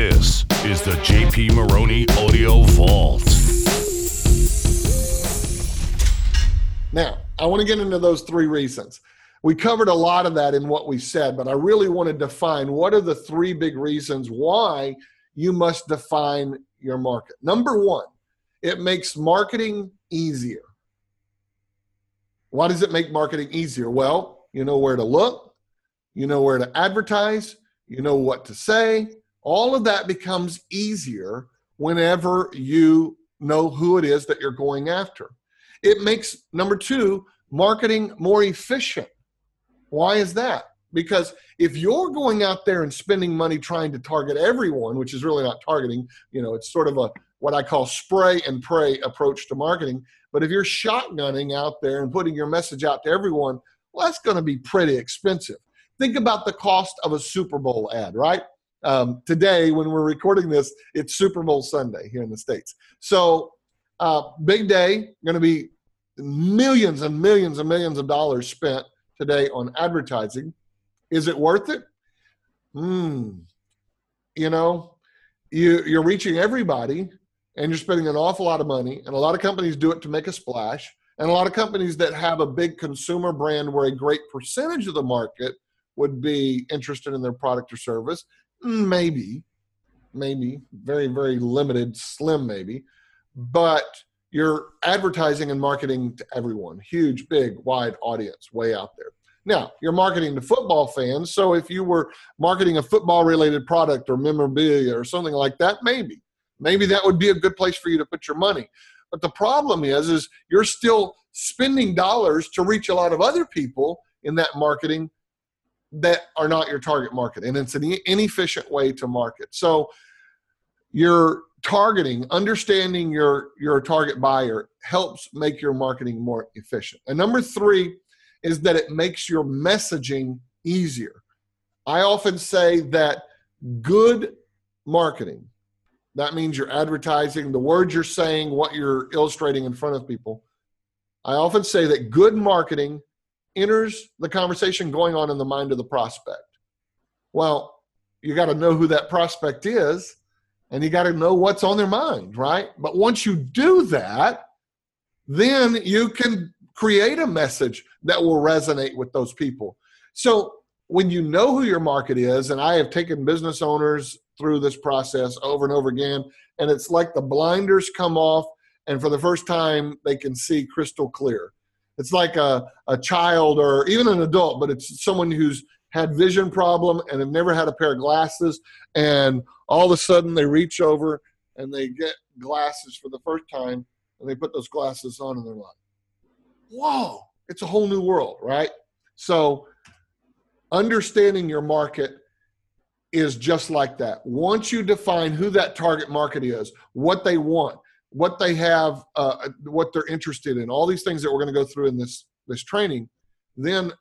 This is the JP Maroney Audio Vault. Now, I want to get into those three reasons. We covered a lot of that in what we said, but I really want to define what are the three big reasons why you must define your market. Number one, it makes marketing easier. Why does it make marketing easier? Well, you know where to look, you know where to advertise, you know what to say. All of that becomes easier whenever you know who it is that you're going after. It makes, number two, marketing more efficient. Why is that? Because if you're going out there and spending money trying to target everyone, which is really not targeting, you know, it's sort of a what I call spray and pray approach to marketing. But if you're shotgunning out there and putting your message out to everyone, well, that's going to be pretty expensive. Think about the cost of a Super Bowl ad, right? Um, today, when we're recording this, it's Super Bowl Sunday here in the States. So, uh, big day, going to be millions and millions and millions of dollars spent today on advertising. Is it worth it? Hmm. You know, you, you're reaching everybody and you're spending an awful lot of money. And a lot of companies do it to make a splash. And a lot of companies that have a big consumer brand where a great percentage of the market would be interested in their product or service, Mm, maybe, maybe, very, very limited, slim maybe. But you're advertising and marketing to everyone, huge, big, wide audience way out there. Now, you're marketing to football fans. So if you were marketing a football related product or memorabilia or something like that, maybe. Maybe that would be a good place for you to put your money. But the problem is, is you're still spending dollars to reach a lot of other people in that marketing that are not your target market. And it's an inefficient way to market. So you're targeting, understanding your, your target buyer helps make your marketing more efficient. And number three is that it makes your messaging easier. I often say that good marketing that means you're advertising the words you're saying, what you're illustrating in front of people. I often say that good marketing enters the conversation going on in the mind of the prospect. Well, you got to know who that prospect is and you got to know what's on their mind, right? But once you do that, then you can create a message that will resonate with those people. So when you know who your market is, and I have taken business owners through this process over and over again. And it's like the blinders come off, and for the first time, they can see crystal clear. It's like a, a child or even an adult, but it's someone who's had vision problem and have never had a pair of glasses and all of a sudden they reach over and they get glasses for the first time and they put those glasses on and they're like whoa it's a whole new world right so understanding your market is just like that. Once you define who that target market is, what they want, what they have, uh, what they're interested in, all these things that we're going to go through in this this training, then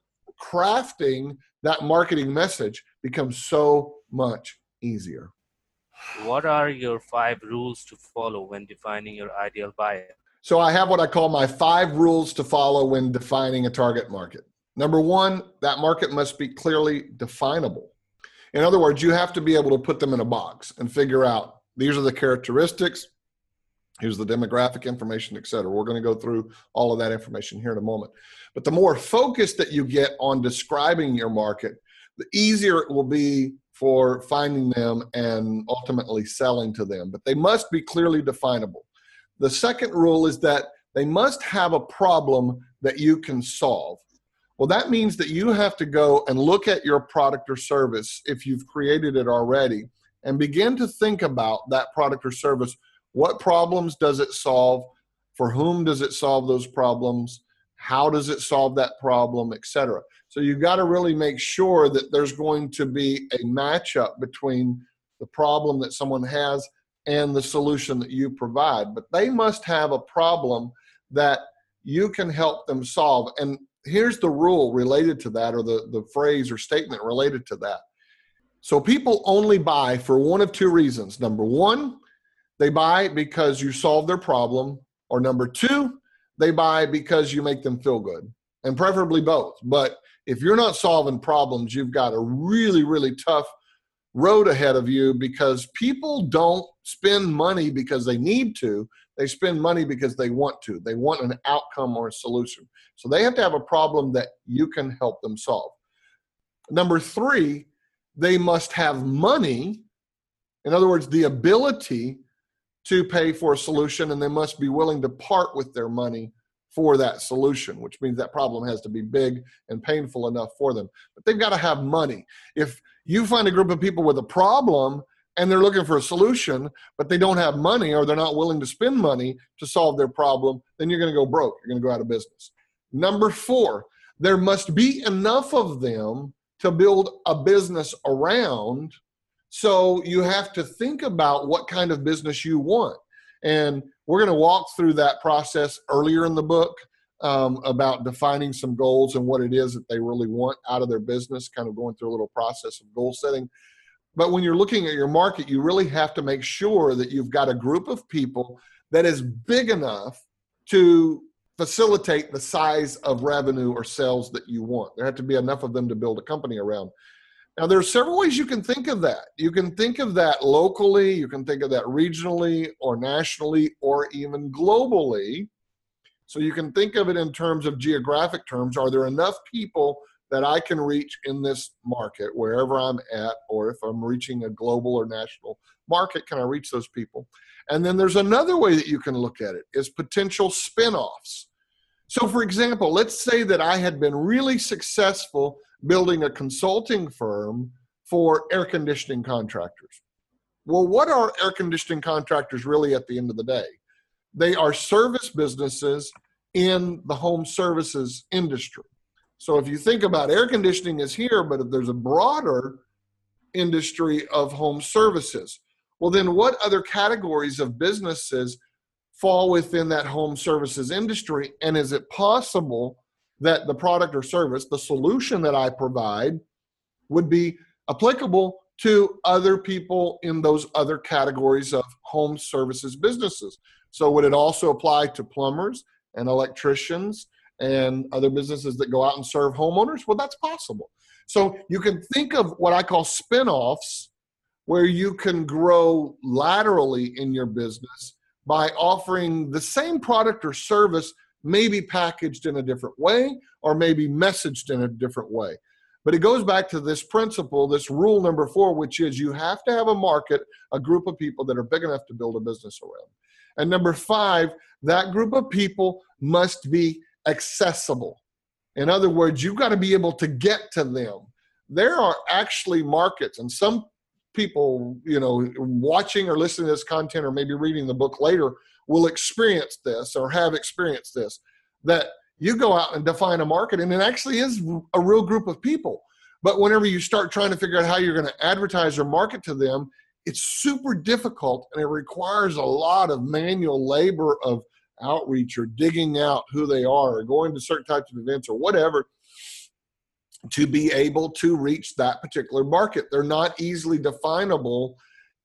crafting that marketing message becomes so much easier. What are your five rules to follow when defining your ideal buyer? So I have what I call my five rules to follow when defining a target market. Number one, that market must be clearly definable. In other words, you have to be able to put them in a box and figure out these are the characteristics, here's the demographic information, et cetera. We're going to go through all of that information here in a moment. But the more focus that you get on describing your market, the easier it will be for finding them and ultimately selling to them. But they must be clearly definable. The second rule is that they must have a problem that you can solve. Well, that means that you have to go and look at your product or service if you've created it already and begin to think about that product or service. What problems does it solve? For whom does it solve those problems? How does it solve that problem, etc. So you've got to really make sure that there's going to be a matchup between the problem that someone has and the solution that you provide. But they must have a problem that you can help them solve. And here's the rule related to that, or the, the phrase or statement related to that. So people only buy for one of two reasons. Number one, they buy because you solve their problem, or number two, they buy because you make them feel good, and preferably both. But if you're not solving problems, you've got a really, really tough road ahead of you because people don't spend money because they need to. They spend money because they want to. They want an outcome or a solution. So they have to have a problem that you can help them solve. Number three, they must have money. In other words, the ability to pay for a solution, and they must be willing to part with their money for that solution, which means that problem has to be big and painful enough for them. But they've got to have money. If you find a group of people with a problem and they're looking for a solution, but they don't have money or they're not willing to spend money to solve their problem, then you're going to go broke. You're going to go out of business. Number four, there must be enough of them to build a business around. So you have to think about what kind of business you want. And we're going to walk through that process earlier in the book um, about defining some goals and what it is that they really want out of their business, kind of going through a little process of goal setting. But when you're looking at your market, you really have to make sure that you've got a group of people that is big enough to facilitate the size of revenue or sales that you want. There have to be enough of them to build a company around. Now, there are several ways you can think of that. You can think of that locally, you can think of that regionally or nationally or even globally. So you can think of it in terms of geographic terms. Are there enough people that I can reach in this market, wherever I'm at, or if I'm reaching a global or national market, can I reach those people? And then there's another way that you can look at it is potential spin-offs. So for example, let's say that I had been really successful building a consulting firm for air conditioning contractors. Well, what are air conditioning contractors really at the end of the day? They are service businesses in the home services industry. So if you think about air conditioning is here, but if there's a broader industry of home services, well, then what other categories of businesses fall within that home services industry? And is it possible that the product or service, the solution that I provide, would be applicable to other people in those other categories of home services businesses. So, would it also apply to plumbers and electricians and other businesses that go out and serve homeowners? Well, that's possible. So, you can think of what I call spin offs, where you can grow laterally in your business by offering the same product or service maybe packaged in a different way or maybe messaged in a different way. But it goes back to this principle, this rule number four, which is you have to have a market, a group of people that are big enough to build a business around. And number five, that group of people must be accessible. In other words, you've got to be able to get to them. There are actually markets, and some people, you know, watching or listening to this content or maybe reading the book later will experience this or have experienced this that you go out and define a market and it actually is a real group of people. But whenever you start trying to figure out how you're going to advertise or market to them it's super difficult and it requires a lot of manual labor of outreach or digging out who they are or going to certain types of events or whatever to be able to reach that particular market they're not easily definable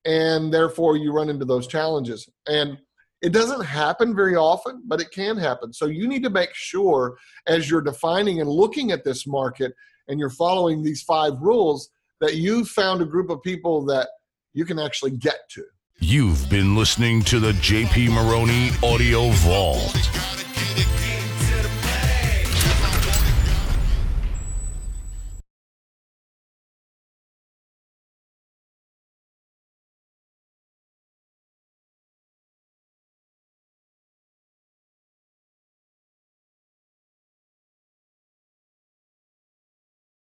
and therefore you run into those challenges and it doesn't happen very often, but it can happen. So you need to make sure as you're defining and looking at this market and you're following these five rules that you've found a group of people that you can actually get to. You've been listening to the JP Maroney Audio Vault.